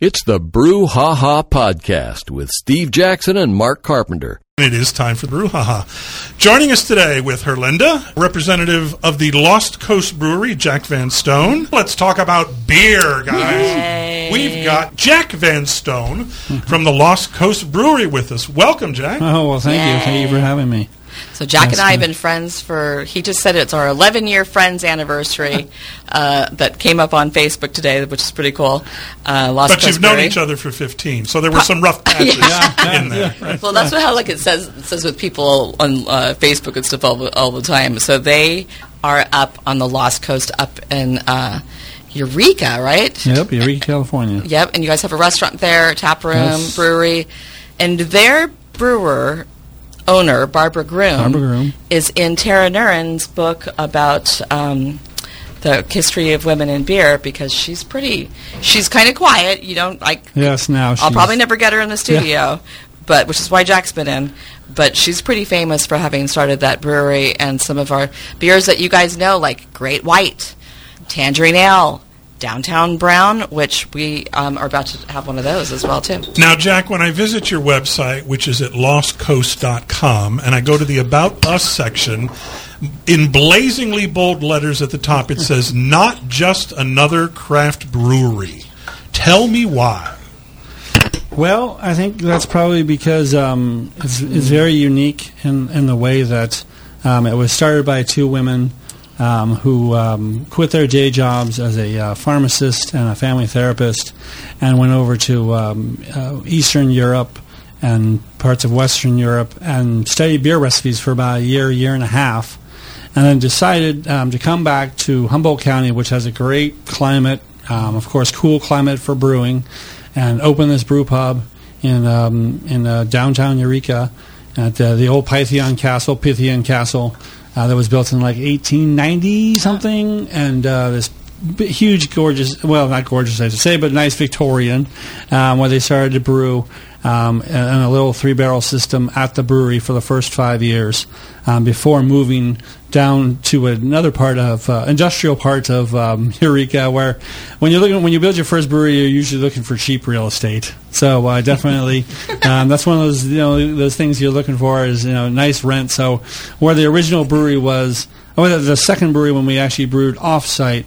It's the Brew Ha Ha Podcast with Steve Jackson and Mark Carpenter. It is time for the Ha. Joining us today with Herlinda, representative of the Lost Coast Brewery, Jack Van Stone. Let's talk about beer, guys. Yay. We've got Jack Van Stone from the Lost Coast Brewery with us. Welcome, Jack. Oh well, thank you, thank you for having me. So Jack That's and I have been friends for. He just said it's our 11 year friends anniversary uh, that came up on Facebook today, which is pretty cool. Uh, Lost But Coast you've known each other for 15, so there were some rough patches in there. right? Well, that's what how like it says it says with people on uh, Facebook and stuff all the, all the time. So they are up on the Lost Coast, up in uh, Eureka, right? Yep, Eureka, California. Yep, and you guys have a restaurant there, tap room, Yes. brewery, and their brewer owner Barbara Groom, Barbara Groom. is in Tara Nurin's book about um, the history of women in beer because she's pretty, she's kind of quiet. You don't like. Yes, now I'll probably never get her in the studio, but which is why Jack's been in. But she's pretty famous for having started that brewery and some of our beers that you guys know, like Great White, Tangerine Ale, Downtown Brown, which we um, are about to have one of those as well too. Now, Jack, when I visit your website, which is at lostcoast.com, and I go to the About Us section, in blazingly bold letters at the top, it says, not just another craft brewery. Tell me why. Well, I think that's probably because um, it's, it's very unique in, in the way that um, it was started by two women um, who um, quit their day jobs as a uh, pharmacist and a family therapist and went over to um, uh, Eastern Europe and parts of Western Europe and studied beer recipes for about a year, year and a half, and then decided um, to come back to Humboldt County, which has a great climate, um, of course, cool climate for brewing, and open this brew pub in um, in uh, downtown Eureka at uh, the old Pythian Castle, Pythian Castle, that was built in like 1890 something, and uh, this huge, gorgeous, well, not gorgeous, I should say, but nice Victorian, um, where they started to brew um, in a little three barrel system at the brewery for the first five years um, before moving down to another part of uh, industrial part of um, Eureka, where when you're looking when you build your first brewery, you're usually looking for cheap real estate. So uh, definitely, um, that's one of those you know those things you're looking for is you know nice rent. So where the original brewery was, oh, the- the second brewery when we actually brewed off site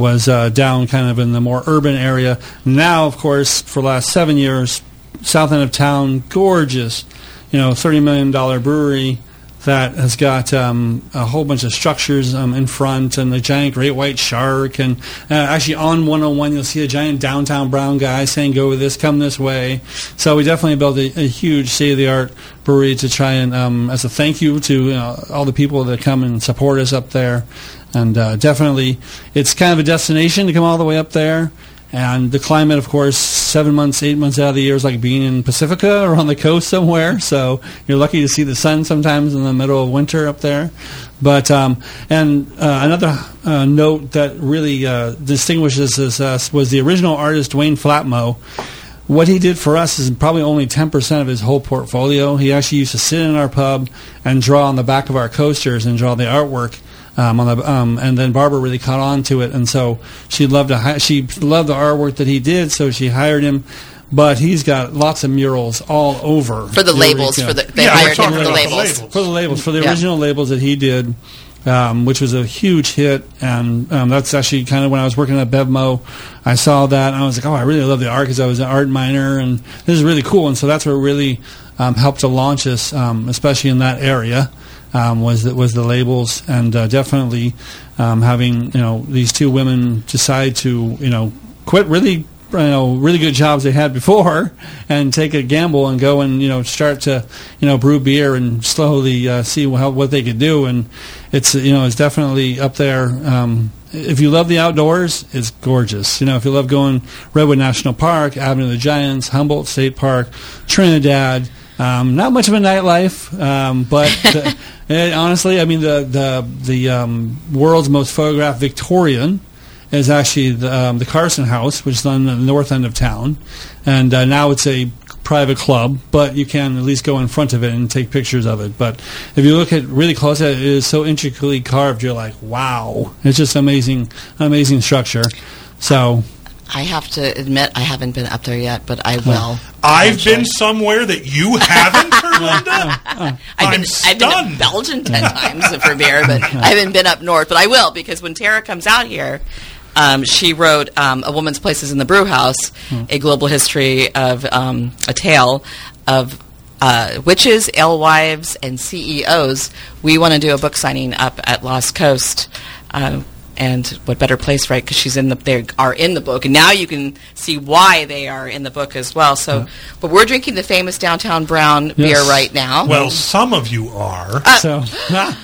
was uh, down kind of in the more urban area. Now, of course, for the last seven years, south end of town, gorgeous, you know, thirty million dollar brewery that has got um, a whole bunch of structures um, in front and a giant great white shark. And uh, actually on 101 you'll see a giant downtown brown guy saying go with this come this way. So we definitely built a, a huge state of the art brewery to try and um, as a thank you to you know, all the people that come and support us up there and uh, definitely it's kind of a destination to come all the way up there and the climate, of course, seven months, eight months out of the year is like being in Pacifica or on the coast somewhere. So you're lucky to see the sun sometimes in the middle of winter up there. But um, and uh, another uh, note that really uh, distinguishes us was the original artist Duane Flatmo. What he did for us is probably only 10% of his whole portfolio. He actually used to sit in our pub and draw on the back of our coasters and draw the artwork. Um, on the, um, and then Barbara really caught on to it, and so she loved to hi- she loved the artwork that he did, so she hired him. But he's got lots of murals all over For the labels, for the they Yeah, hired him for the about the labels. labels. for the labels for the Yeah. original labels that he did, um, which was a huge hit, and um, that's actually kind of when I was working at Bevmo, I saw that and I was like, oh, I really love the art because I was an art minor, and this is really cool, and so that's what really um, helped to launch us, um, especially in that area. Um, was the, was the labels. And uh, definitely um, having you know these two women decide to you know quit really you know really good jobs they had before and take a gamble and go and you know start to you know brew beer and slowly uh, see how, what they could do. And it's you know it's definitely up there. Um, if you love the outdoors it's gorgeous. You know if you love going Redwood National Park Avenue of the Giants Humboldt State Park Trinidad um, not much of a nightlife, um, but uh, eh, honestly, I mean the the the um, world's most photographed Victorian is actually the, um, the Carson House, which is on the north end of town, and uh, now it's a private club, but you can at least go in front of it and take pictures of it. But if you look at really close it, it is so intricately carved. You're like, wow, it's just amazing, amazing structure. So I have to admit I haven't been up there yet, but I will. I've eventually. been somewhere that you haven't, Linda. I've I'm been, I've been stunned. to Belgium ten times for beer, but I haven't been up north. But I will because when Tara comes out here, um, she wrote um, "A Woman's Places in the Brew House: A Global History of um, a Tale of." Uh, witches, alewives, and CEOs. We want to do a book signing up at Lost Coast, uh, and what better place, right? Because she's in the they are in the book, and now you can see why they are in the book as well. So, but we're drinking the famous Downtown Brown beer right now. Well, some of you are. So, uh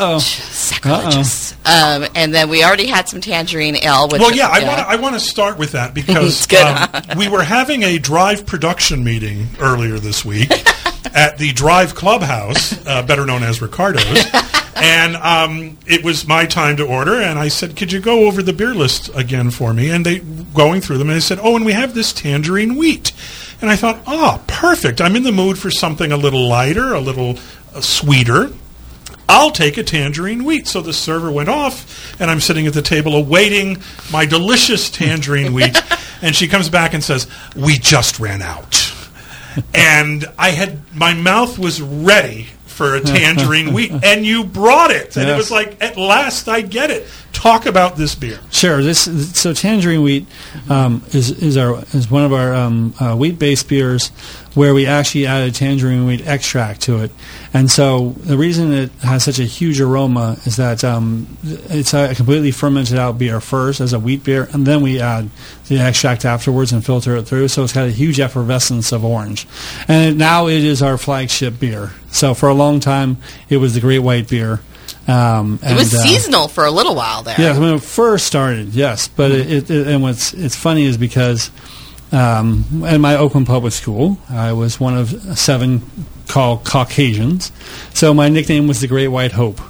oh. sacrilegious. Um, and then we already had some tangerine ale. Which, Well, yeah, I want to. I want to start with that because It's good, um, we were having a drive production meeting earlier this week at the Drive Clubhouse, uh, better known as Ricardo's, and um, it was my time to order. And I said, "Could you go over the beer list again for me?" And they going through them, and they said, "Oh, and we have this tangerine wheat." And I thought, "Oh, perfect! I'm in the mood for something a little lighter, a little uh, sweeter." I'll take a tangerine wheat. So the server went off, and I'm sitting at the table awaiting my delicious tangerine wheat. and she comes back and says, "We just ran out." And I had my mouth was ready for a tangerine wheat, and you brought it, and it was like, at last I get it. Talk about this beer. Sure. This so tangerine wheat um, is is our is one of our um, uh, wheat based beers where we actually added tangerine wheat extract to it, and so the reason it has such a huge aroma is that um, it's a completely fermented out beer first as a wheat beer, and then we add the extract afterwards and filter it through. So it's got a huge effervescence of orange, and now it is our flagship beer. So for a long time, it was the Great White beer. Um, it was uh, seasonal for a little while there. Yes, when it first started, yes. But it, it, it and what's it's funny is because um, in my Oakland public school, I was one of seven called Caucasians, so my nickname was the Great White Hope.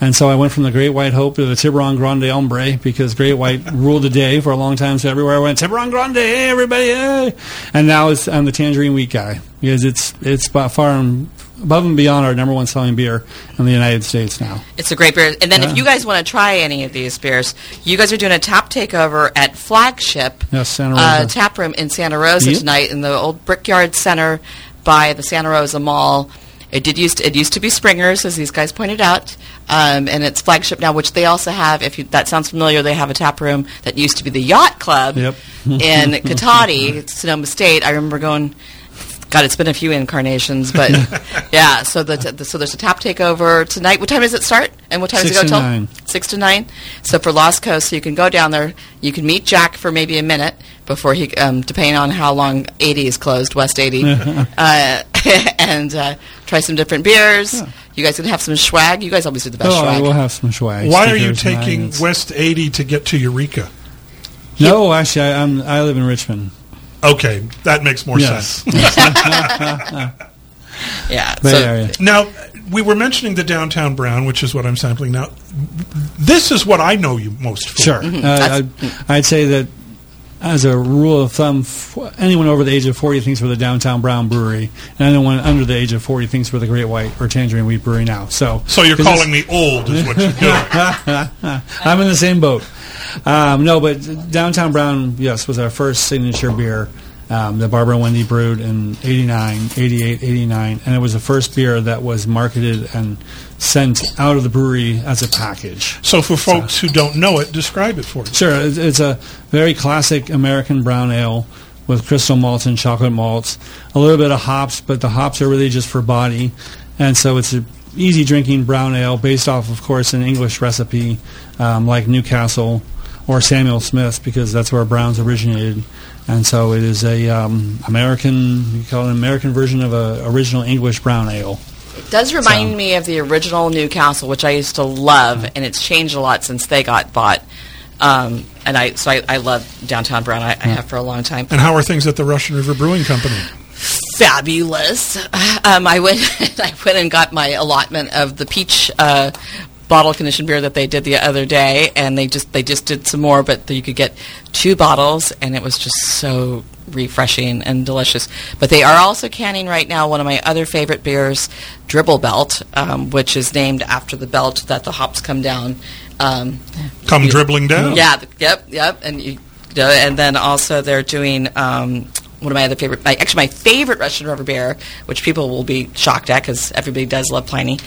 And so I went from the Great White Hope to the Tiburon Grande Hombre because Great White ruled the day for a long time. So everywhere I went, Tiburon Grande, hey, everybody, hey. And now it's, I'm the Tangerine Wheat guy because it's it's by far and above and beyond our number one selling beer in the United States now. It's a great beer. And then Yeah. if you guys want to try any of these beers, you guys are doing a tap takeover at Flagship Yes, Santa uh, Tap Room in Santa Rosa Yep. tonight in the old Brickyard Center by the Santa Rosa Mall. It did used to, it used to be Springer's, as these guys pointed out, um, and it's Flagship now, which they also have. If you, that sounds familiar, they have a tap room that used to be the Yacht Club Yep. in Cotati, Sonoma State. I remember going. God, it's been a few incarnations, but yeah. So the, the so there's a tap takeover tonight. What time does it start? And what time Six does it go to till? nine. Six to nine. So for Lost Coast, so you can go down there. You can meet Jack for maybe a minute before he, um, depending on how long 80 is closed, West 80, uh, and uh, try some different beers. You guys can have some swag. You guys always do the best Oh, swag. we'll have some swag. Why are you taking. West 80 to get to Eureka? No, actually, I, I'm, I live in Richmond. Okay, that makes more Yes. sense. yeah. Bay so Area. Now, we were mentioning the downtown brown, which is what I'm sampling now. This is what I know you most for. Sure. Uh, I'd, I'd say that as a rule of thumb, anyone over the age of 40 thinks we're the Downtown Brown Brewery, and anyone under the age of 40 thinks we're the Great White or Tangerine Wheat Brewery now. So, So you're calling me old, is what you're doing. I'm in the same boat. Um, no, but Downtown Brown, yes, was our first signature beer um, that Barbara Wendy brewed in 89, 88, 89. And it was the first beer that was marketed and sent out of the brewery as a package. So for folks who don't know it, describe it for us. Sure, it's it's a very classic American brown ale with crystal malts and chocolate malts, a little bit of hops, but the hops are really just for body, and so it's an easy drinking brown ale based off, of course, an English recipe um, like Newcastle or Samuel Smith because that's where Browns originated, and so it is a um, American, you call it an American version of a original English brown ale. It does remind So- me of the original Newcastle, which I used to love, and it's changed a lot since they got bought. Um, and I so I, I love Downtown Brown. I, I have for a long time. And how are things at the Russian River Brewing Company? Fabulous. Um, I went I went and got my allotment of the peach uh, bottle conditioned beer that they did the other day, and they just they just did some more, but you could get two bottles, and it was just so refreshing and delicious. But they are also canning right now one of my other favorite beers, Dribble Belt, um, which is named after the belt that the hops come down. Um, Come you- dribbling down. Yeah. Yep. Yep. And you You and then also they're doing um, one of my other favorite, my, actually my favorite Russian River beer, which people will be shocked at because everybody does love Pliny.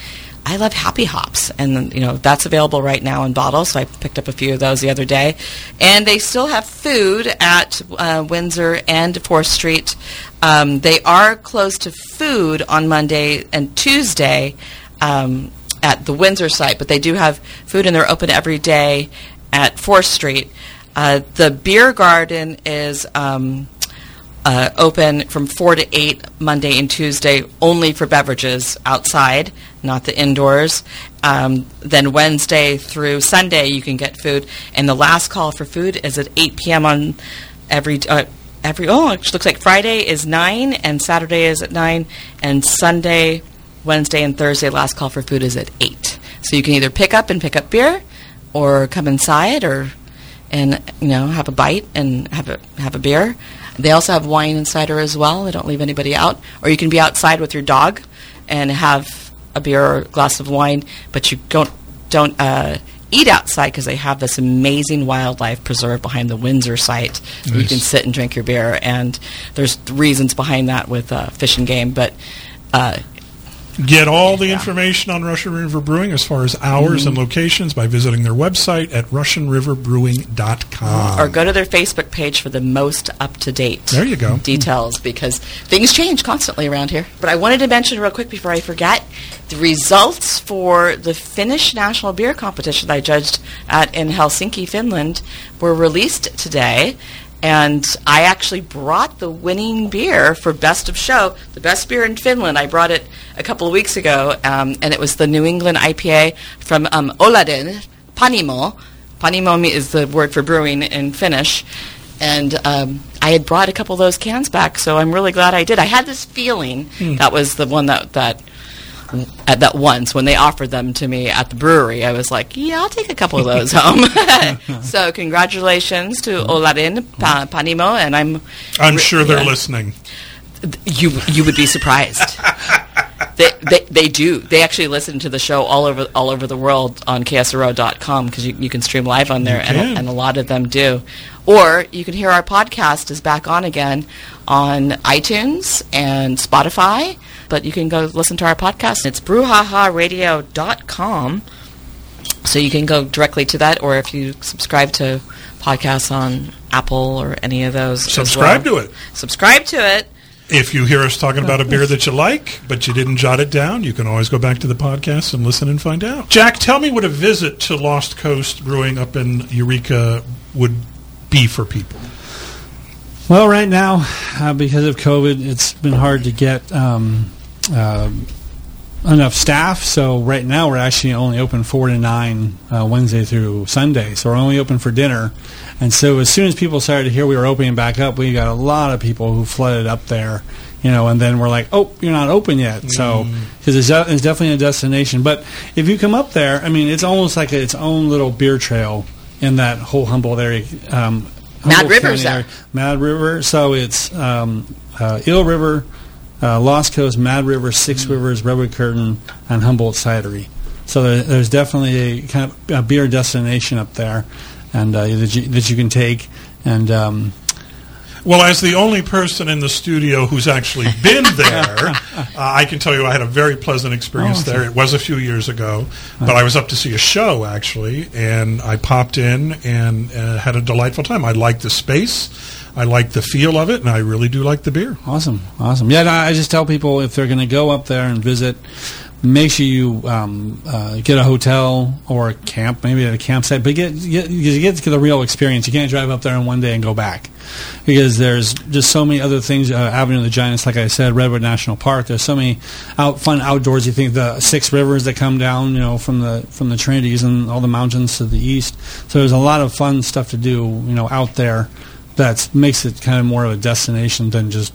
I love Happy Hops, and you know that's available right now in bottles. So I picked up a few of those the other day, and they still have food at uh, Windsor and Fourth Street. Um, they are closed to food on Monday and Tuesday um, at the Windsor site, but they do have food, and they're open every day at Fourth Street. Uh, the beer garden is. Um, uh, open from 4 to 8 Monday and Tuesday only for beverages outside, not the indoors. Um, then Wednesday through Sunday you can get food. And the last call for food is at 8 p.m. on every. Uh, Every oh, it looks like Friday is nine and Saturday is at nine, and Sunday, Wednesday, and Thursday last call for food is at eight. So you can either pick up and pick up beer, or come inside, or and you know have a bite and have a have a beer. They also have wine and cider as well. They don't leave anybody out. Or you can be outside with your dog and have a beer or a glass of wine, but you don't don't uh, eat outside because they have this amazing wildlife preserve behind the Windsor site. where You can sit and drink your beer, and there's reasons behind that with uh, fish and game, but. Uh, Get all the Yeah. information on Russian River Brewing as far as hours and mm-hmm. locations by visiting their website at russianriverbrewing.com. or go to their Facebook page for the most up to date There you go. details because things change constantly around here. But I wanted to mention real quick before I forget the results for the Finnish National Beer Competition that I judged at in Helsinki, Finland, were released today. And I actually brought the winning beer for Best of Show, the best beer in Finland. I brought it a couple of weeks ago, um, and it was the New England IPA from um, Olarin, Panimo. Panimo is the word for brewing in Finnish. And um, I had brought a couple of those cans back, so I'm really glad I did. I had this feeling that was the one that that at that once when they offered them to me at the brewery, I was like, "Yeah, I'll take a couple of those home." so, congratulations to Olarin pa- Panimo, and I'm I'm sure they're yeah. listening. you you would be surprised. they, they they do. They actually listen to the show all over all over the world on ksro.com because you, you can stream live on there, and, and a lot of them do. Or you can hear our podcast is back on again on iTunes and Spotify. But you can go listen to our podcast. It's brewhaharadio.com. So you can go directly to that, or if you subscribe to podcasts on Apple or any of those, as Subscribe well. to it. Subscribe to it. If you hear us talking about a beer that you like, but you didn't jot it down, you can always go back to the podcast and listen and find out. Jack, tell me what a visit to Lost Coast Brewing up in Eureka would be for people. Well, right now, uh, because of COVID, it's been hard to get um, uh, enough staff. So right now, we're actually only open four to nine uh, Wednesday through Sunday. So we're only open for dinner. And so as soon as people started to hear we were opening back up, we got a lot of people who flooded up there. You know, and then we're like, "Oh, you're not open yet." So, because it's, de- it's definitely a destination. But if you come up there, I mean, it's almost like its own little beer trail in that whole Humboldt area. Um, Mad Humboldt River's County there. area. Mad River. So it's um, uh, Eel River, uh, Lost Coast, Mad River, Six Mm-hmm. Rivers, Redwood Curtain, and Humboldt Cidery. So there, there's definitely a kind of a beer destination up there, and uh, that, you, that you can take. And um, Well, as the only person in the studio who's actually been there, uh, I can tell you I had a very pleasant experience Oh, there. It was a few years ago, but I was up to see a show actually, and I popped in and uh, had a delightful time. I liked the space, I liked the feel of it, and I really do like the beer. awesome, awesome. Yeah, no, I just tell people if they're going to go up there and visit. Make sure you um, uh, get a hotel or a camp, maybe at a campsite, but get, get you get to the real experience. You can't drive up there in one day and go back. because there's just so many other things. Uh, Avenue of the Giants, like I said, Redwood National Park. There's so many out fun outdoors. You think the six rivers that come down, you know, from the from the Trinities and all the mountains to the east. So there's a lot of fun stuff to do, you know, out there. That makes it kind of more of a destination than just.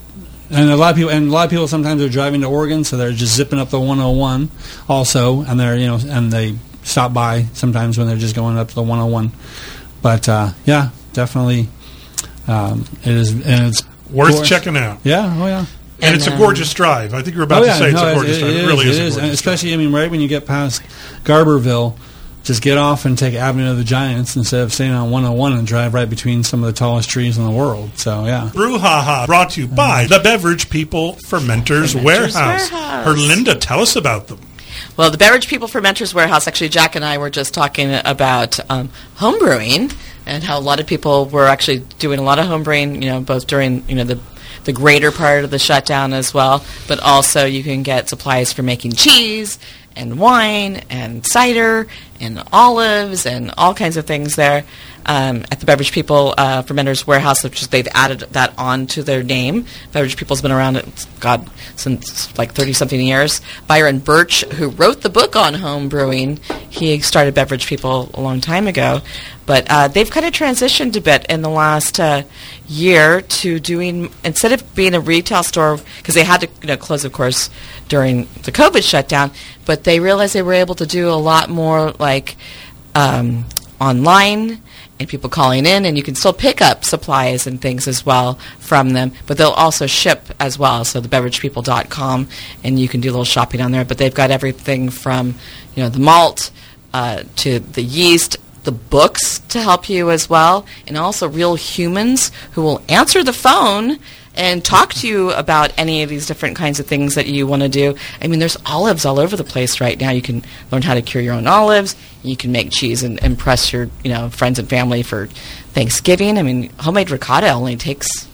And a lot of people, and a lot of people sometimes are driving to Oregon, so they're just zipping up the 101, also, and they're you know, and they stop by sometimes when they're just going up to the 101. But uh, yeah, definitely, um, it is, and it's Worth gorgeous. checking out. Yeah, oh yeah. And, it's a um, gorgeous drive. I think you're about oh to yeah, say it's a gorgeous it, drive. it It really is, is, a is. gorgeous And especially, I mean, right when you get past Garberville, just get off and take Avenue of the Giants instead of staying on 101 and drive right between some of the tallest trees in the world. So yeah. Brouhaha brought to you by the Beverage People Fermenters, Warehouse. Warehouse. Herlinda, tell us about them. Well, the Beverage People Fermenters Warehouse, actually, Jack and I were just talking about um, home brewing and how a lot of people were actually doing a lot of home brewing, you know, both during, you know, the the greater part of the shutdown as well, but also you can get supplies for making cheese and wine and cider and olives and all kinds of things there um, at the Beverage People uh, Fermenters Warehouse, which is, they've added that on to their name. Beverage People's been around, God, since like 30-something years. Byron Burch, who wrote the book on home brewing, he started Beverage People a long time ago. But uh, they've kind of transitioned a bit in the last uh, year to doing, instead of being a retail store, because they had to you know, close, of course, during the COVID shutdown, but they realized they were able to do a lot more like um, online and people calling in, and you can still pick up supplies and things as well from them. But they'll also ship as well, so the beveragepeople.com, and you can do a little shopping on there. But they've got everything from, you know, the malt uh, to the yeast, the books to help you as well, and also real humans who will answer the phone and talk to you about any of these different kinds of things that you want to do. I mean, there's olives all over the place right now. You can learn how to cure your own olives. You can make cheese and impress your, you know, friends and family for Thanksgiving. I mean, homemade ricotta only takes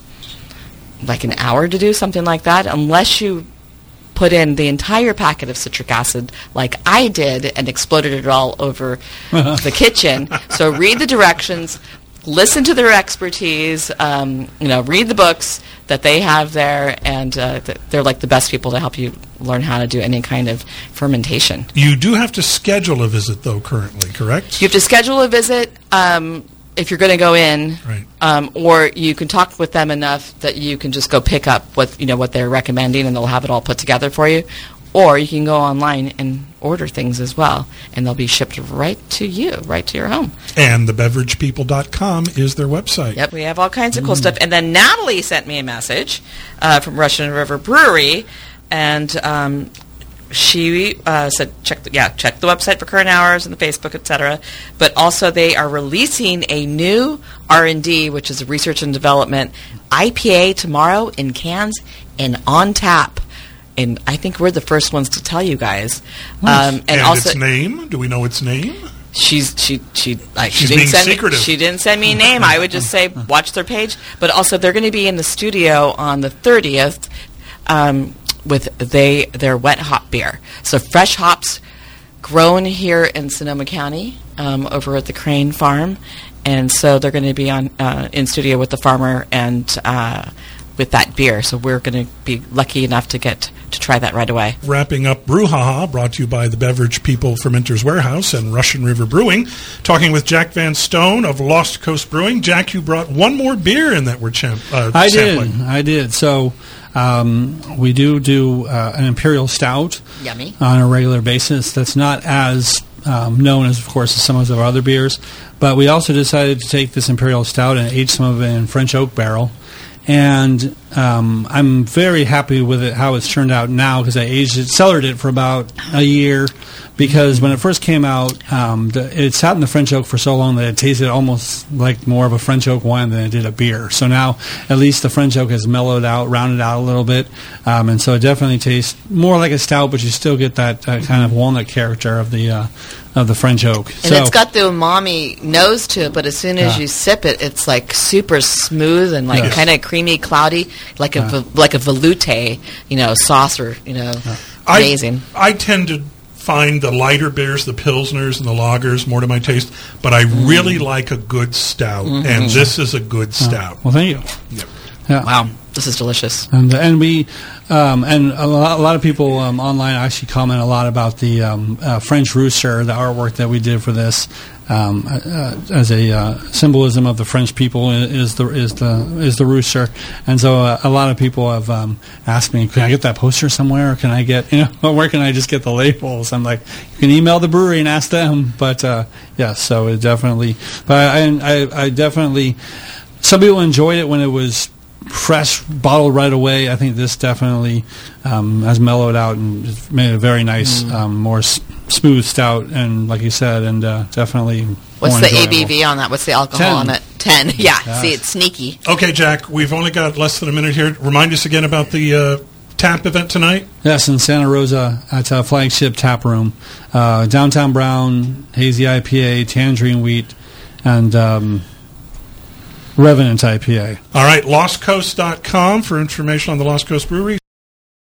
like an hour to do something like that, unless you put in the entire packet of citric acid like I did and exploded it all over the kitchen. So read the directions, listen to their expertise, um, you know, read the books that they have there, and uh, th- they're like the best people to help you learn how to do any kind of fermentation. You do have to schedule a visit, though, currently, correct? You have to schedule a visit um, if you're going to go in, Right. um, or you can talk with them enough that you can just go pick up what you know what they're recommending, and they'll have it all put together for you. Or you can go online and order things as well, and they'll be shipped right to you, right to your home. And thebeveragepeople.com is their website. Yep, we have all kinds of cool stuff. And then Natalie sent me a message uh, from Russian River Brewery, and um, she uh, said, "Check, the, yeah, check the website for current hours and the Facebook, etc." But also, they are releasing a new R and D, which is a research and development IPA tomorrow in cans and on tap. And I think we're the first ones to tell you guys. Um, and, And, also, its name? Do we know its name? She's she she like She's she didn't being send secretive. Me, she didn't send me a name. I would just say watch their page. But also they're going to be in the studio on the thirtieth um, with they their wet hop beer. So fresh hops grown here in Sonoma County um, over at the Crane Farm, and so they're going to be on uh, in studio with the farmer and uh, with that beer. So we're going to be lucky enough to get to try that right away. Wrapping up Brouhaha, brought to you by the Beverage People Fermenters Warehouse and Russian River Brewing. Talking with Jack Van Stone of Lost Coast Brewing. Jack, you brought one more beer in that we're champ- uh, I sampling. did. I did. So um, we do do uh, an imperial stout Yummy. on a regular basis. That's not as um, known as, of course, as some of our other beers. But we also decided to take this imperial stout and age some of it in French oak barrel. And um, I'm very happy with it how it's turned out now because I aged it, cellared it for about a year. Because when it first came out, um, it sat in the French oak for so long that it tasted almost like more of a French oak wine than it did a beer. So now, at least the French oak has mellowed out, rounded out a little bit, um, and so it definitely tastes more like a stout, but you still get that uh, kind of walnut character of the uh, of the French oak. And so it's got the umami nose to it, but as soon as Yeah. you sip it, it's like super smooth and like Yes. kind of creamy, cloudy, like a like a veloute, you know, sauce or you know, I- amazing. I tend to find the lighter beers, the pilsners and the lagers, more to my taste. But I mm. really like a good stout, and mm-hmm. this is a good stout. well, thank you. Yep. Yeah. Wow, this is delicious. And and we um, and a lot, a lot of people um, online actually comment a lot about the um, uh, French rooster, the artwork that we did for this, um, uh, as a uh, symbolism of the French people is the is the is the rooster. And so uh, a lot of people have um, asked me, can I get that poster somewhere? Or can I get you know where can I just get the labels? I'm like, you can email the brewery and ask them. But uh, yes, so it definitely. But I, I I definitely some people enjoyed it when it was fresh, bottled right away. I think this definitely um, has mellowed out and made a very nice, Mm. um, more s- smooth stout. And like you said, and uh, definitely. What's more the enjoyable. ABV on that? What's the alcohol Ten. on it? Ten. Yeah. Yes. See, it's sneaky. Okay, Jack, we've only got less than a minute here. Remind us again about the uh, tap event tonight. Yes, in Santa Rosa at uh, Flagship Tap Room. Uh, Downtown Brown, Hazy IPA, Tangerine Wheat, and um, Revenant IPA. All right, lostcoast.com for information on the Lost Coast Brewery.